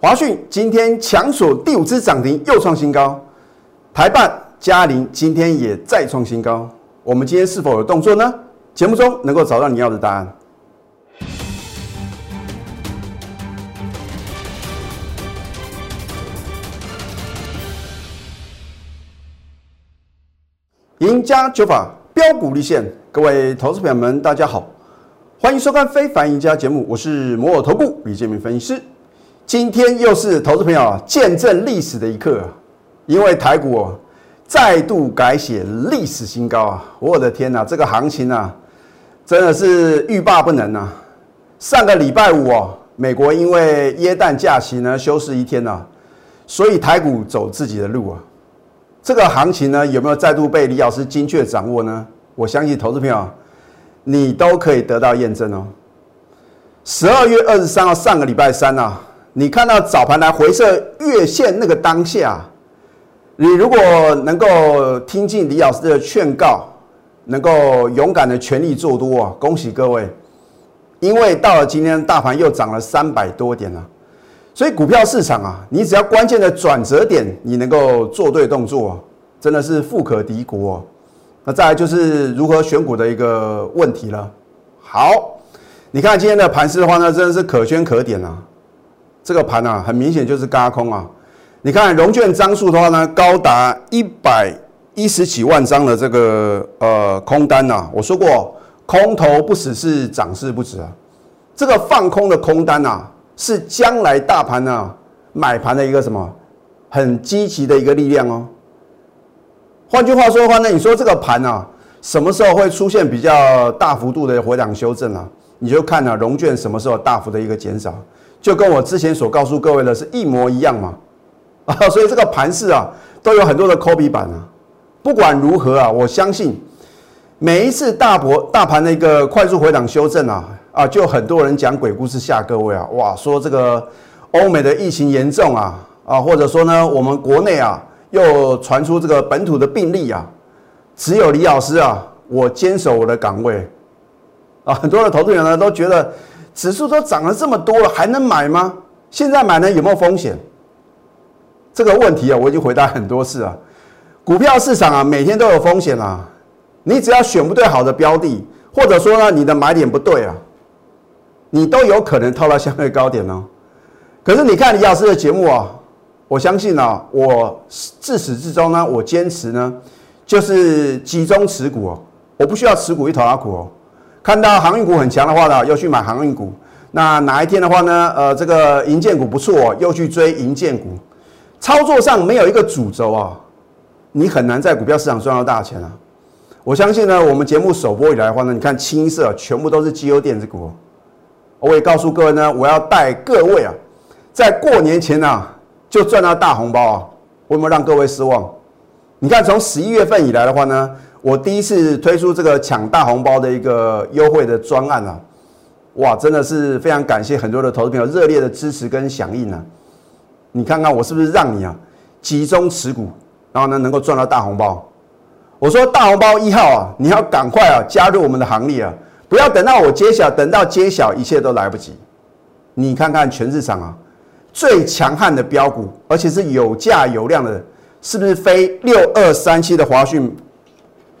华讯今天强锁第五支涨停，又创新高。台办、嘉麟今天也再创新高。我们今天是否有动作呢？节目中能够找到你要的答案。赢家九法标股立现，各位投资朋友们，大家好，欢迎收看《非凡赢家》节目，我是摩尔投顾李建明分析师。今天又是投资朋友见证历史的一刻，因为台股再度改写历史新高啊！我的天哪，这个行情啊真的是欲罢不能啊！上个礼拜五哦，美国因为耶诞假期呢休市一天呐，所以台股走自己的路啊。这个行情呢有没有再度被李老师精确掌握呢？我相信投资朋友你都可以得到验证哦。十二月二十三号上个礼拜三呐。你看到早盘来回撤月线那个当下，你如果能够听进李老师的劝告，能够勇敢的全力做多啊，恭喜各位！因为到了今天大盘又涨了三百多点了，所以股票市场啊，你只要关键的转折点，你能够做对动作，真的是富可敌国。那再来就是如何选股的一个问题了。好，你看今天的盘势的话呢，真的是可圈可点啊。这个盘啊，很明显就是嘎空啊！你看融券张数的话呢，高达一百一十几万张的这个呃空单呐。我说过，空头不死是涨势不止啊。这个放空的空单呐，是将来大盘呢买盘的一个什么很积极的一个力量哦。换句话说的话呢，你说这个盘啊，什么时候会出现比较大幅度的回档修正啊？你就看啊，融券什么时候大幅的一个减少。就跟我之前所告诉各位的是一模一样嘛，啊，所以这个盘势啊都有很多的 copy 版啊。不管如何啊，我相信每一次大博大盘的一个快速回档修正啊，啊，就很多人讲鬼故事吓各位啊，哇，说这个欧美的疫情严重啊，啊，或者说呢，我们国内啊又传出这个本土的病例啊，只有李老师啊，我坚守我的岗位啊，很多的投资人呢都觉得。指数都涨了这么多了，还能买吗？现在买呢有没有风险？这个问题啊，我已经回答很多次了。股票市场啊，每天都有风险啊。你只要选不对好的标的，或者说呢，你的买点不对啊，你都有可能套到相对高点哦。可是你看李老师的节目啊，我相信啊，我自始至终呢，我坚持呢，就是集中持股哦，我不需要持股一头拉股哦。看到航运股很强的话呢，又去买航运股。那哪一天的话呢？呃，这个银建股不错，又去追银建股。操作上没有一个主轴啊，你很难在股票市场赚到大钱啊。我相信呢，我们节目首播以来的话呢，你看清一色全部都是绩优电子股。我也告诉各位呢，我要带各位啊，在过年前呢就赚到大红包啊。我有没有让各位失望？你看从十一月份以来的话呢？我第一次推出这个抢大红包的一个优惠的专案啊，哇，真的是非常感谢很多的投资朋友热烈的支持跟响应啊！你看看我是不是让你啊集中持股，然后呢能够赚到大红包？我说大红包一号啊，你要赶快啊加入我们的行列啊，不要等到我揭晓，等到揭晓一切都来不及。你看看全市场啊最强悍的标股，而且是有价有量的，是不是非六二三七的华讯？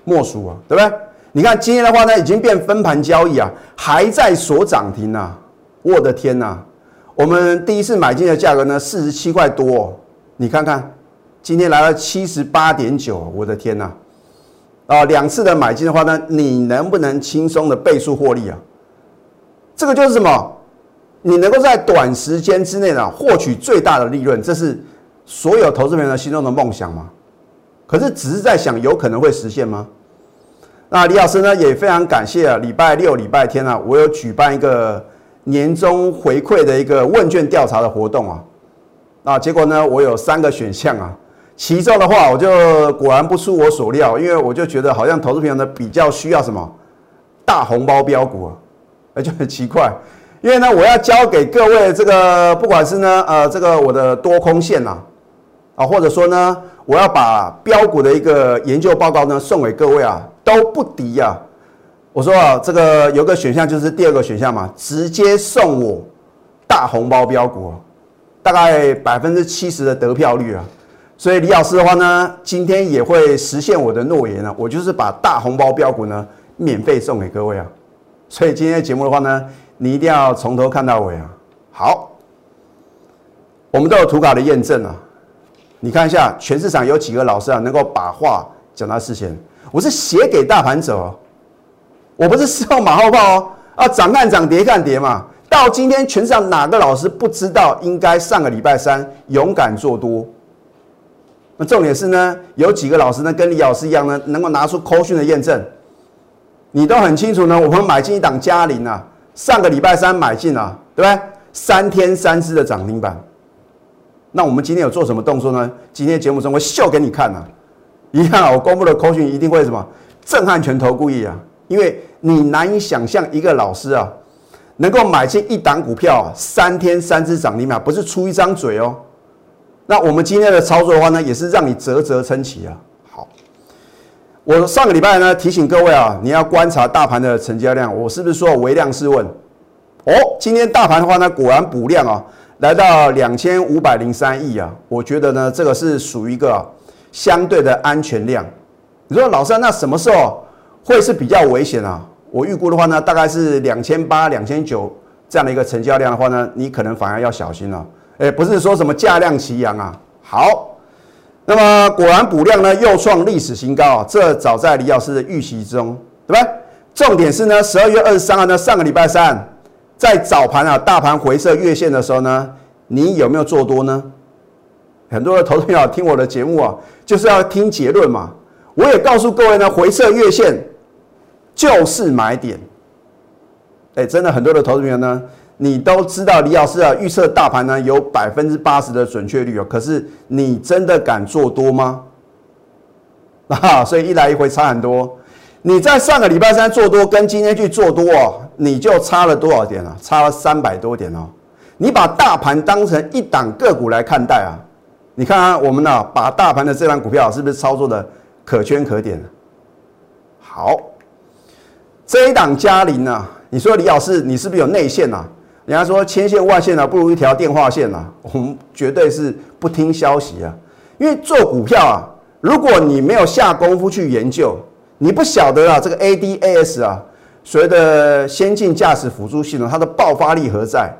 莫属啊，对不对？你看今天的话呢，已经变分盘交易啊，还在锁涨停呐！我的天呐，我们第一次买进的价格呢，四十七块多，你看看，今天来了七十八点九，我的天呐！啊，两次的买进的话呢，你能不能轻松的倍数获利啊？这个就是什么？你能够在短时间之内呢，获取最大的利润，这是所有投资人的心中的梦想吗？可是只是在想，有可能会实现吗？那李老师呢也非常感谢啊，礼拜六、礼拜天啊，我有举办一个年终回馈的一个问卷调查的活动啊。那结果呢，我有三个选项啊，其中的话我就果然不出我所料，因为我就觉得好像投资朋友呢比较需要什么大红包标股啊，那就很奇怪，因为呢我要交给各位这个不管是呢呃这个我的多空线呐啊，或者说呢我要把标股的一个研究报告呢送给各位啊。都不敌呀！我说啊，这个有个选项就是第二个选项嘛，直接送我大红包标股，大概百分之七十的得票率啊。所以李老师的话呢，今天也会实现我的诺言啊，我就是把大红包标股呢免费送给各位啊。所以今天的节目的话呢，你一定要从头看到尾啊。好，我们都有图卡的验证啊。你看一下，全市场有几个老师啊，能够把话讲到事前？我是写给大盘走，我不是事后马后炮哦。啊，涨看涨，跌看跌嘛。到今天，全场哪个老师不知道应该上个礼拜三勇敢做多？那重点是呢，有几个老师呢，跟李老师一样呢，能够拿出扣讯的验证，你都很清楚呢。我们买进一档嘉麟啊，上个礼拜三买进啊，对不对？三天三只的涨停板。那我们今天有做什么动作呢？今天节目中会秀给你看啊，一样，我公布的口讯一定会什么震撼全投故意啊，因为你难以想象一个老师啊，能够买进一档股票三天三只涨停板，不是出一张嘴哦。那我们今天的操作的话呢，也是让你啧啧称奇啊。好，我上个礼拜呢提醒各位啊，你要观察大盘的成交量，我是不是说微量试问？哦，今天大盘的话呢，果然补量啊。来到两千五百零三亿啊，我觉得呢，这个是属于一个相对的安全量。你说老三，那什么时候会是比较危险啊？我预估的话呢，大概是两千八、两千九这样的一个成交量的话呢，你可能反而要小心了。哎，不是说什么价量齐扬啊。好，那么果然补量呢又创历史新高啊，这早在李老师的预期中，对吧？重点是呢，十二月二十三号呢，上个礼拜三。在早盘啊，大盘回撤月线的时候呢，你有没有做多呢？很多的投资朋友听我的节目啊，就是要听结论嘛。我也告诉各位呢，回撤月线就是买点。哎，真的很多的投资朋友呢，你都知道李老师啊预测大盘呢有百分之八十的准确率哦，可是你真的敢做多吗？啊，所以一来一回差很多。你在上个礼拜三做多，跟今天去做多哦，你就差了多少点啊？差了三百多点哦。你把大盘当成一档个股来看待啊？你看啊，我们呢把大盘的这档股票是不是操作的可圈可点？好，这一档嘉麟呢？你说李老师，你是不是有内线啊？人家说千线万线啊，不如一条电话线啊。我们绝对是不听消息啊，因为做股票啊，如果你没有下功夫去研究。你不晓得啊，这个 ADAS 啊，所谓的先进驾驶辅助系统，它的爆发力何在？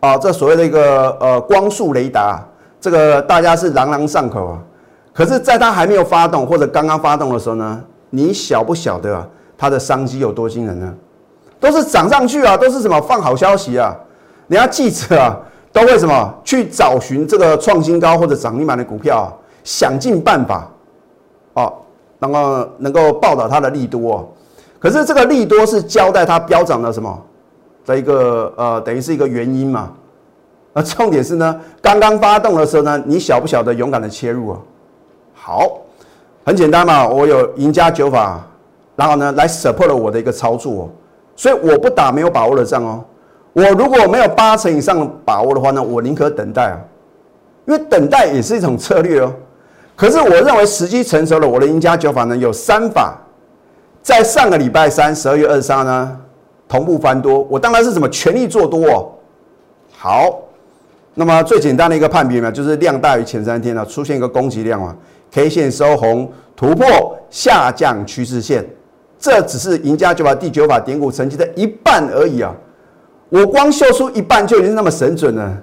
啊，这所谓的一个呃光速雷达，这个大家是朗朗上口啊。可是，在它还没有发动或者刚刚发动的时候呢，你晓不晓得啊，它的商机有多惊人呢？都是涨上去啊，都是什么放好消息啊？人家记者啊，都会什么去找寻这个创新高或者涨停板的股票，想尽办法啊。能够能够报道它的利多，可是这个利多是交代它飙涨的什么的一个呃，等于是一个原因嘛？那重点是呢，刚刚发动的时候呢，你晓不晓得勇敢的切入啊？好，很简单嘛，我有赢家九法，然后呢来 support 了我的一个操作哦，所以我不打没有把握的仗哦。我如果没有八成以上的把握的话呢，我宁可等待啊，因为等待也是一种策略哦。可是我认为时机成熟了，我的赢家九法呢有三法，在上个礼拜三十二月二十三呢同步翻多，我当然是怎么全力做多哦。好，那么最简单的一个判别呢，就是量大于前三天呢出现一个攻击量啊，K 线收红突破下降趋势线，这只是赢家九法第九法点股成绩的一半而已啊。我光秀出一半就已经那么神准了，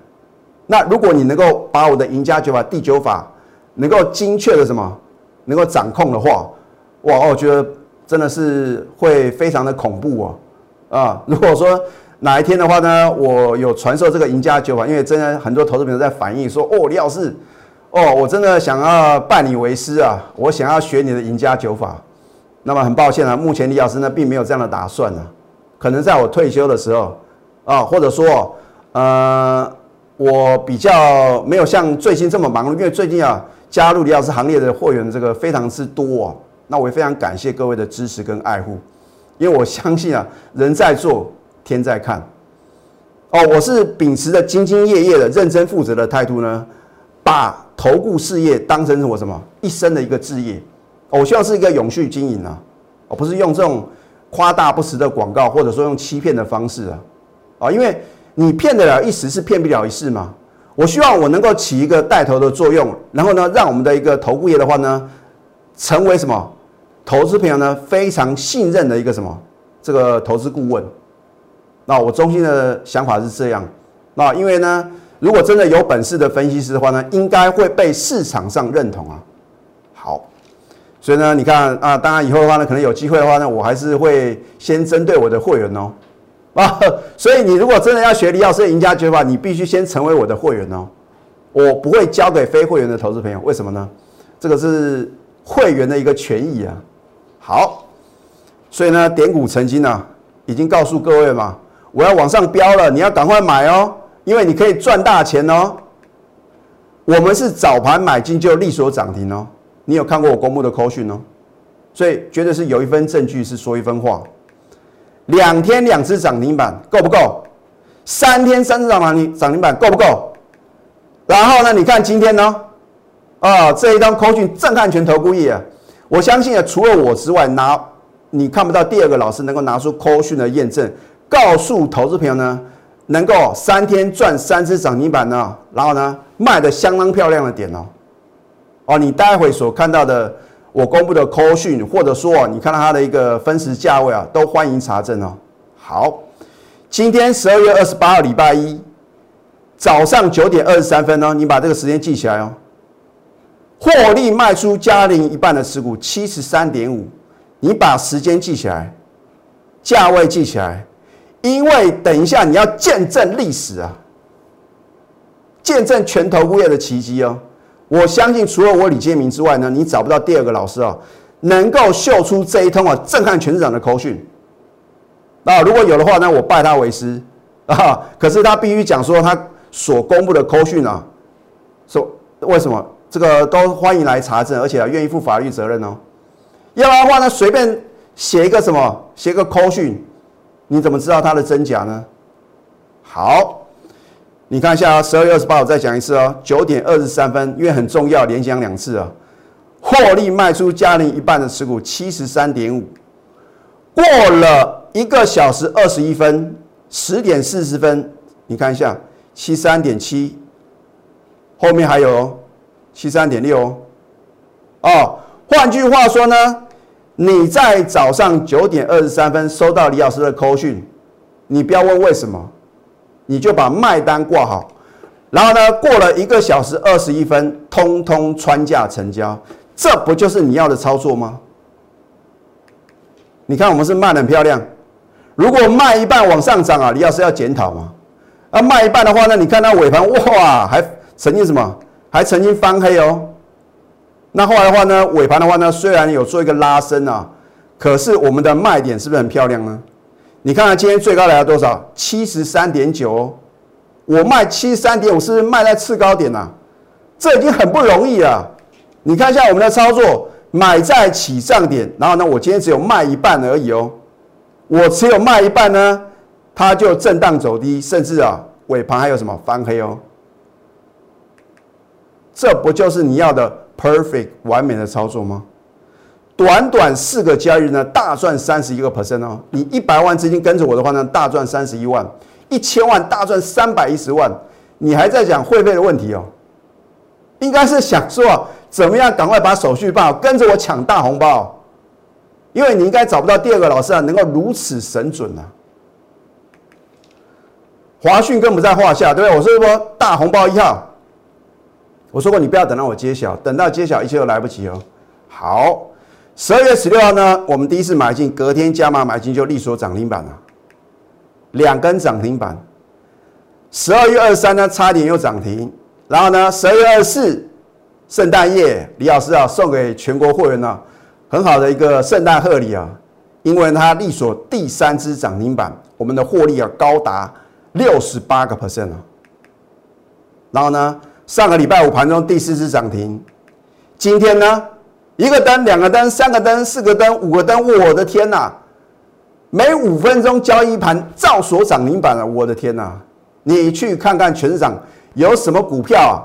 那如果你能够把我的赢家九法第九法能够精确的什么，能够掌控的话，哇，我觉得真的是会非常的恐怖哦，啊，如果说哪一天的话呢，我有传授这个赢家九法，因为真的很多投资朋友在反映说，哦，李老师，哦，我真的想要拜你为师啊，我想要学你的赢家九法，那么很抱歉啊，目前李老师呢并没有这样的打算啊，可能在我退休的时候啊，或者说，呃，我比较没有像最近这么忙碌，因为最近啊。加入李老师行列的货源，这个非常之多啊！那我也非常感谢各位的支持跟爱护，因为我相信啊，人在做，天在看。哦，我是秉持着兢兢业业的、认真负责的态度呢，把投顾事业当成我什么一生的一个置业。我希望是一个永续经营啊，而不是用这种夸大不实的广告，或者说用欺骗的方式啊！啊，因为你骗得了一时，是骗不了一世嘛。我希望我能够起一个带头的作用，然后呢，让我们的一个投顾业的话呢，成为什么投资朋友呢非常信任的一个什么这个投资顾问。那我中心的想法是这样，那因为呢，如果真的有本事的分析师的话呢，应该会被市场上认同啊。好，所以呢，你看啊，当然以后的话呢，可能有机会的话呢，我还是会先针对我的会员哦。啊，所以你如果真的要学李老师赢家诀法，你必须先成为我的会员哦。我不会交给非会员的投资朋友，为什么呢？这个是会员的一个权益啊。好，所以呢，点股成金呢，已经告诉各位嘛，我要往上飙了，你要赶快买哦，因为你可以赚大钱哦。我们是早盘买进就利索涨停哦，你有看过我公布的扣讯哦，所以绝对是有一分证据是说一分话。两天两只涨停板够不够？三天三只涨停涨停板够不够？然后呢？你看今天呢？啊，这一张扣讯震撼全投顾业啊！我相信啊，除了我之外，拿你看不到第二个老师能够拿出扣讯的验证，告诉投资朋友呢，能够三天赚三只涨停板呢，然后呢卖的相当漂亮的点哦。哦，你待会所看到的。我公布的 call 讯，或者说你看到它的一个分时价位啊，都欢迎查证哦。好，今天十二月二十八号礼拜一早上九点二十三分呢，你把这个时间记起来哦。获利卖出嘉陵一半的持股七十三点五，你把时间记起来，价位记起来，因为等一下你要见证历史啊，见证全投顾业的奇迹哦。我相信，除了我李建明之外呢，你找不到第二个老师啊，能够秀出这一通啊震撼全市场的口讯。啊，如果有的话，呢我拜他为师啊。可是他必须讲说他所公布的口讯啊，说为什么这个都欢迎来查证，而且啊愿意负法律责任哦。要不然的话呢，随便写一个什么，写个口讯，你怎么知道它的真假呢？好。你看一下啊，十二月二十八号再讲一次哦，九点二十三分，因为很重要，连讲两次啊。获利卖出嘉陵一半的持股七十三点五，过了一个小时二十一分，十点四十分，你看一下七三点七，后面还有哦七三点六哦。哦，换句话说呢，你在早上九点二十三分收到李老师的扣讯，你不要问为什么。你就把卖单挂好，然后呢，过了一个小时二十一分，通通穿价成交，这不就是你要的操作吗？你看我们是卖的很漂亮，如果卖一半往上涨啊，李老师要检讨吗？啊，卖一半的话呢，你看它尾盘哇，还曾经什么，还曾经翻黑哦。那后来的话呢，尾盘的话呢，虽然有做一个拉升啊，可是我们的卖点是不是很漂亮呢？你看看今天最高来到多少？七十三点九，我卖七十三点五，是不是卖在次高点呐？这已经很不容易了。你看一下我们的操作，买在起涨点，然后呢，我今天只有卖一半而已哦。我只有卖一半呢，它就震荡走低，甚至啊尾盘还有什么翻黑哦。这不就是你要的 perfect 完美的操作吗？短短四个交易日呢，大赚三十一个 percent 哦！你一百万资金跟着我的话呢，大赚三十一万；一千万大赚三百一十万。你还在讲会费的问题哦？应该是想说怎么样赶快把手续办好，跟着我抢大红包。因为你应该找不到第二个老师啊，能够如此神准啊！华讯更不在话下，对不对？我说说大红包一号，我说过你不要等到我揭晓，等到揭晓一切都来不及哦。好。十二月十六号呢，我们第一次买进，隔天加码买进就利索涨停板了，两根涨停板。十二月二十三呢，差点又涨停。然后呢，十二月二十四，圣诞夜，李老师啊，送给全国会员呢，很好的一个圣诞贺礼啊，因为它利索第三支涨停板，我们的获利啊高达六十八个 percent 啊。然后呢，上个礼拜五盘中第四次涨停，今天呢？一个灯，两个灯，三个灯，四个灯，五个灯，我的天呐！每五分钟交易盘照所涨停板了，我的天呐！你去看看全市场有什么股票啊，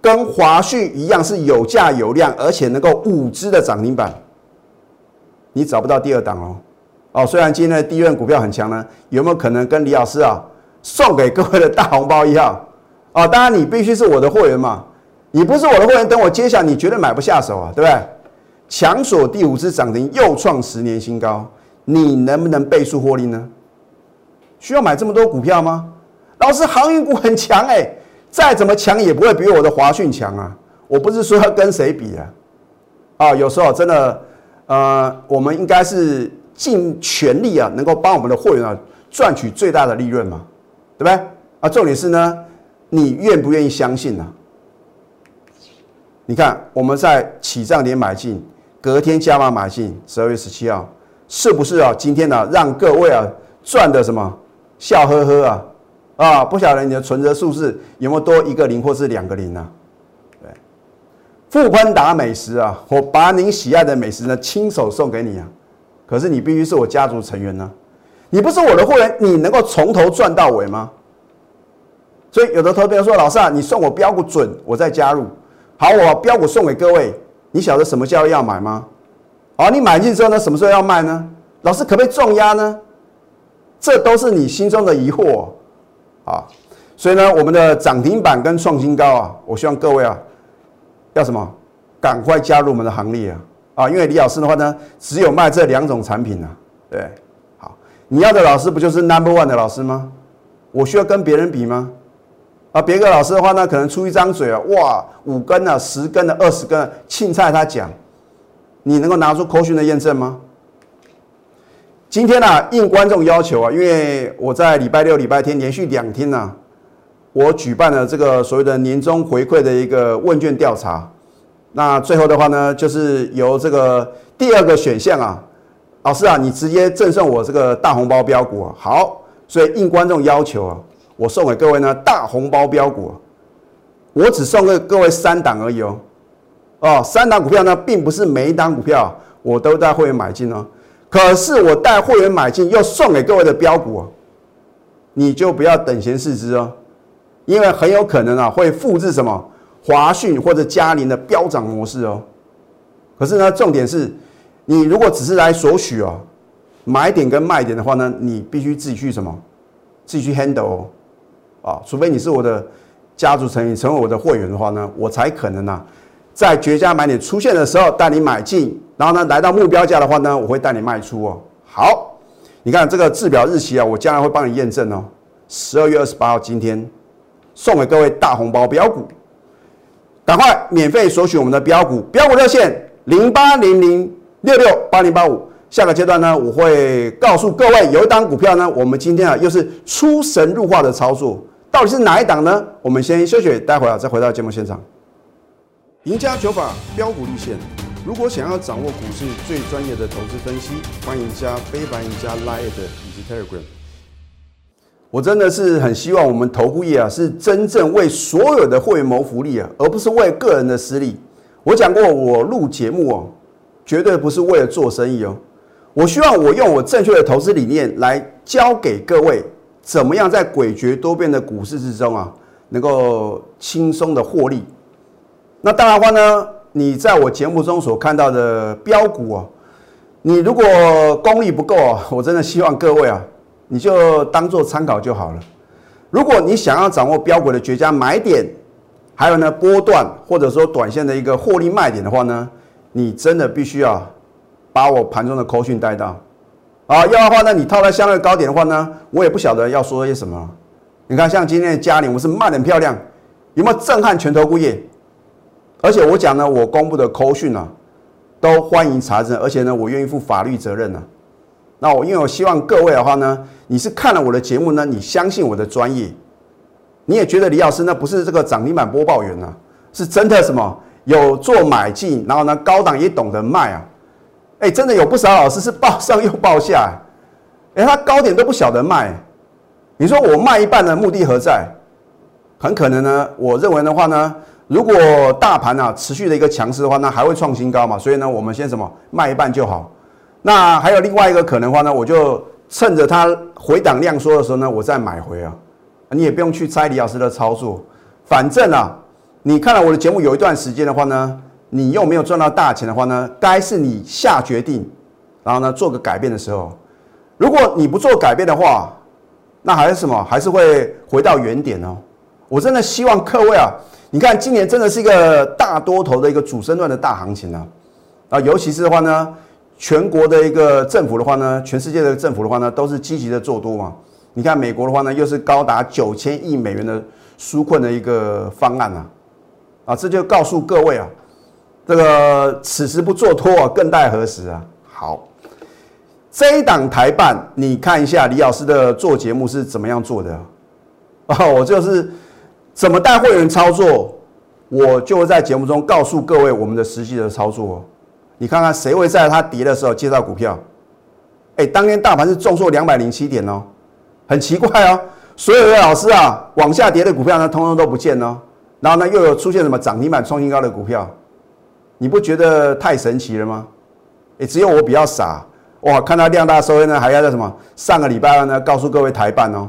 跟华旭一样是有价有量，而且能够五只的涨停板，你找不到第二档哦。哦，虽然今天的第一轮股票很强呢，有没有可能跟李老师啊送给各位的大红包一样？啊，当然你必须是我的货源嘛，你不是我的货源，等我揭晓，你绝对买不下手啊，对不对？强锁第五只涨停，又创十年新高，你能不能倍数获利呢？需要买这么多股票吗？老师，航运股很强哎，再怎么强也不会比我的华讯强啊！我不是说要跟谁比啊，啊，有时候真的，呃，我们应该是尽全力啊，能够帮我们的会员啊赚取最大的利润嘛，对不对？啊，重点是呢，你愿不愿意相信呢？你看我们在起涨点买进。隔天加码买进，十二月十七号，是不是啊？今天呢，让各位啊赚的什么笑呵呵啊啊！不晓得你的存折数字有没有多一个零或是两个零呢？对，富宽达美食啊，我把您喜爱的美食呢亲手送给你啊。可是你必须是我家族成员呢，你不是我的会员，你能够从头赚到尾吗？所以有的投资人说：“老师啊，你送我标股准，我再加入。”好，我标股送给各位。你晓得什么叫要买吗？好，你买进之后呢，什么时候要卖呢？老师可不可以重压呢？这都是你心中的疑惑啊！所以呢，我们的涨停板跟创新高啊，我希望各位啊，要什么？赶快加入我们的行列啊！啊，因为李老师的话呢，只有卖这两种产品啊。对，好，你要的老师不就是 Number One 的老师吗？我需要跟别人比吗？啊，别个老师的话呢，可能出一张嘴啊，哇，五根啊，十根的，二十根，啊青菜他讲，你能够拿出口讯的验证吗？今天呢，应观众要求啊，因为我在礼拜六、礼拜天连续两天呢，我举办了这个所谓的年终回馈的一个问卷调查，那最后的话呢，就是由这个第二个选项啊，老师啊，你直接赠送我这个大红包标股啊，好，所以应观众要求啊。我送给各位呢大红包标股，我只送给各位三档而已哦，哦，三档股票呢，并不是每一档股票我都带会员买进哦，可是我带会员买进又送给各位的标股，你就不要等闲视之哦，因为很有可能啊会复制什么华讯或者嘉麟的飙涨模式哦，可是呢，重点是你如果只是来索取哦，买点跟卖点的话呢，你必须自己去什么，自己去 handle 哦。啊，除非你是我的家族成员，成为我的会员的话呢，我才可能呢，在绝佳买点出现的时候带你买进，然后呢来到目标价的话呢，我会带你卖出哦。好，你看这个制表日期啊，我将来会帮你验证哦。十二月二十八号今天送给各位大红包标股，赶快免费索取我们的标股标股热线零八零零六六八零八五。下个阶段呢，我会告诉各位，有一档股票呢，我们今天啊又是出神入化的操作，到底是哪一档呢？我们先休息，待会儿再回到节目现场。赢家九法标股立线，如果想要掌握股市最专业的投资分析，欢迎加非凡、赢家 Line 以及 Telegram。我真的是很希望我们投顾业啊，是真正为所有的会员谋福利啊，而不是为个人的私利。我讲过，我录节目哦，绝对不是为了做生意哦。我希望我用我正确的投资理念来教给各位，怎么样在诡谲多变的股市之中啊，能够轻松的获利。那当然话呢，你在我节目中所看到的标股啊，你如果功力不够啊，我真的希望各位啊，你就当做参考就好了。如果你想要掌握标股的绝佳买点，还有呢波段或者说短线的一个获利卖点的话呢，你真的必须要。把我盘中的扣讯带到，啊，要的话呢，你套在相对高点的话呢，我也不晓得要说些什么。你看，像今天的嘉玲，我是卖很漂亮，有没有震撼全投顾业？而且我讲呢，我公布的口讯啊，都欢迎查证，而且呢，我愿意负法律责任呢。那我因为我希望各位的话呢，你是看了我的节目呢，你相信我的专业，你也觉得李老师呢不是这个涨停板播报员呢，是真的什么有做买进，然后呢高档也懂得卖啊。哎，真的有不少老师是报上又报下，哎，他高点都不晓得卖。你说我卖一半的目的何在？很可能呢，我认为的话呢，如果大盘啊持续的一个强势的话，那还会创新高嘛。所以呢，我们先什么卖一半就好。那还有另外一个可能的话呢，我就趁着它回档量缩的时候呢，我再买回啊。你也不用去猜李老师的操作，反正啊，你看了我的节目有一段时间的话呢。你又没有赚到大钱的话呢？该是你下决定，然后呢做个改变的时候。如果你不做改变的话，那还是什么？还是会回到原点哦。我真的希望各位啊，你看今年真的是一个大多头的一个主升段的大行情啊，啊，尤其是的话呢，全国的一个政府的话呢，全世界的政府的话呢，都是积极的做多嘛。你看美国的话呢，又是高达九千亿美元的纾困的一个方案啊，啊，这就告诉各位啊，这个此时不做托，更待何时啊？好，这一档台办，你看一下李老师的做节目是怎么样做的啊？我就是怎么带会员操作，我就会在节目中告诉各位我们的实际的操作。你看看谁会在它跌的时候介绍股票？哎，当天大盘是重挫两百零七点哦。很奇怪哦，所有的老师啊，往下跌的股票呢，通通都不见哦。然后呢，又有出现什么涨停板创新高的股票，你不觉得太神奇了吗？哎，只有我比较傻哇，看到量大收益呢，还要在什么？上个礼拜呢，告诉各位台办哦，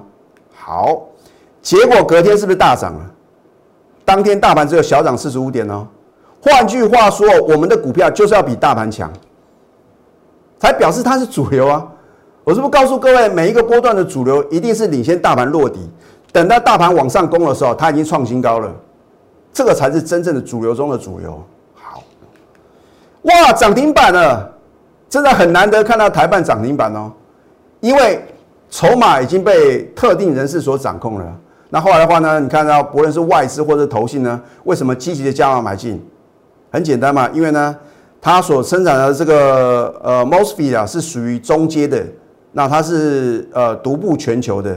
好，结果隔天是不是大涨了？当天大盘只有小涨四十五点哦。换句话说，我们的股票就是要比大盘强，才表示它是主流啊。我是不是告诉各位，每一个波段的主流一定是领先大盘落底，等到大盘往上攻的时候，它已经创新高了，这个才是真正的主流中的主流。哇，涨停板了，真的很难得看到台办涨停板哦，因为筹码已经被特定人士所掌控了。那后来的话呢，你看到不论是外资或者投信呢，为什么积极的加码买进？很简单嘛，因为呢，它所生产的这个呃 mosfet 啊，是属于中阶的。那它是呃独步全球的，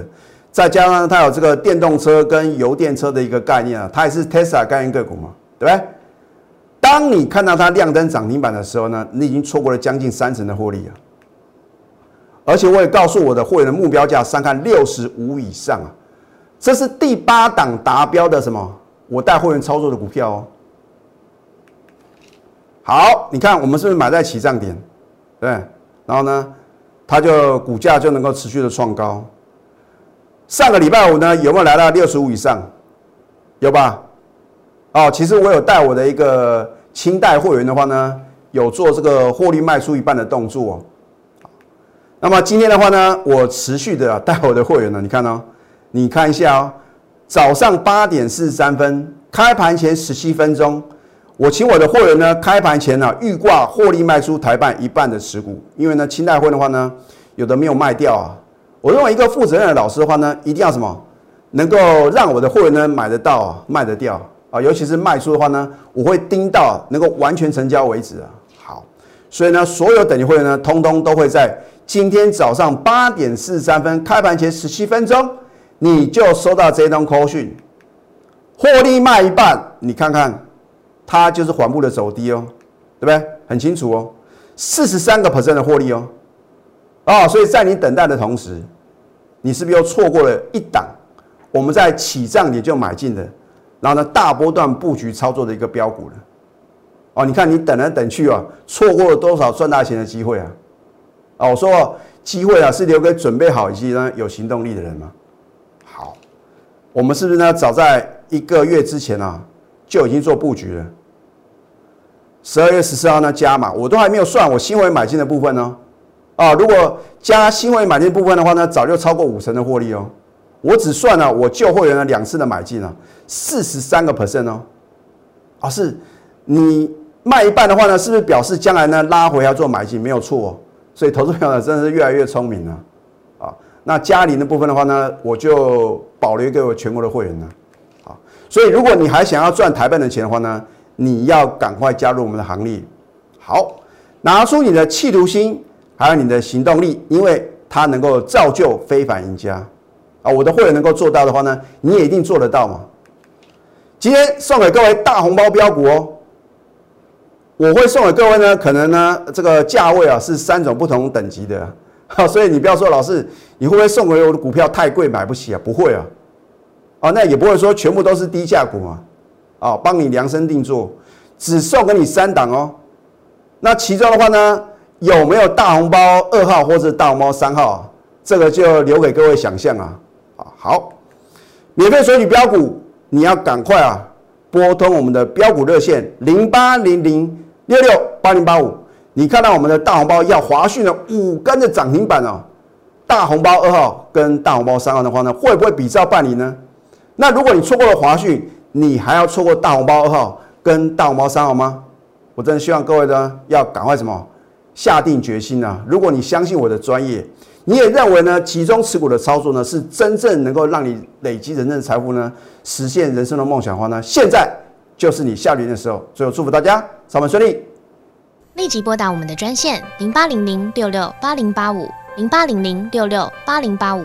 再加上它有这个电动车跟油电车的一个概念啊，它也是 Tesla 概念个股嘛，对不对？当你看到它亮灯涨停板的时候呢，你已经错过了将近三成的获利啊！而且我也告诉我的会员的目标价上看六十五以上啊，这是第八档达标的什么？我带会员操作的股票哦。好，你看我们是不是买在起涨点？对，然后呢？它就股价就能够持续的创高。上个礼拜五呢，有没有来到六十五以上？有吧？哦，其实我有带我的一个清代会员的话呢，有做这个获利卖出一半的动作哦。那么今天的话呢，我持续的带我的会员呢，你看哦，你看一下哦，早上八点四十三分开盘前十七分钟。我请我的会员呢，开盘前呢预挂获利卖出台办一半的持股，因为呢清代会的话呢，有的没有卖掉啊。我认为一个负责任的老师的话呢，一定要什么，能够让我的会员呢买得到、卖得掉啊。尤其是卖出的话呢，我会盯到能够完全成交为止啊。好，所以呢，所有等级会员呢，通通都会在今天早上八点四十三分开盘前十七分钟，你就收到这通 call 讯，获利卖一半，你看看。它就是缓步的走低哦，对不对？很清楚哦，四十三个 percent 的获利哦，啊，所以在你等待的同时，你是不是又错过了一档？我们在起涨点就买进的，然后呢大波段布局操作的一个标股了，哦，你看你等来等去啊，错过了多少赚大钱的机会啊？啊，我说机会啊是留给准备好以及呢有行动力的人吗？好，我们是不是呢？早在一个月之前啊？就已经做布局了。十二月十四号呢加码，我都还没有算我新会买进的部分呢。啊，如果加新会买进部分的话呢，早就超过五成的获利哦。我只算了我旧会员的两次的买进啊，四十三个 percent 哦。啊，是你卖一半的话呢，是不是表示将来呢拉回要做买进？没有错哦。所以投资朋友真的是越来越聪明了。啊，那嘉陵的部分的话呢，我就保留给我全国的会员呢。啊所以，如果你还想要赚台办的钱的话呢，你要赶快加入我们的行列。好，拿出你的企图心，还有你的行动力，因为它能够造就非凡赢家啊！我的会员能够做到的话呢，你也一定做得到嘛。今天送给各位大红包标股哦，我会送给各位呢，可能呢这个价位啊是三种不同等级的，好，所以你不要说老师，你会不会送给我的股票太贵买不起啊？不会啊。啊，那也不会说全部都是低价股嘛，啊，帮你量身定做，只送给你三档哦。那其中的话呢，有没有大红包二号或者大红包三号？这个就留给各位想象啊。啊，好，免费索取标股，你要赶快啊，拨通我们的标股热线零八零零六六八零八五。你看到我们的大红包要华讯的五根的涨停板哦，大红包二号跟大红包三号的话呢，会不会比照办理呢？那如果你错过了华讯，你还要错过大红包二号跟大红包三号吗？我真的希望各位呢要赶快什么下定决心啊！如果你相信我的专业，你也认为呢集中持股的操作呢是真正能够让你累积人生的财富呢，实现人生的梦想的话呢，现在就是你下决的时候。最后祝福大家上班顺利，立即拨打我们的专线零八零零六六八零八五。零八零零六六八零八五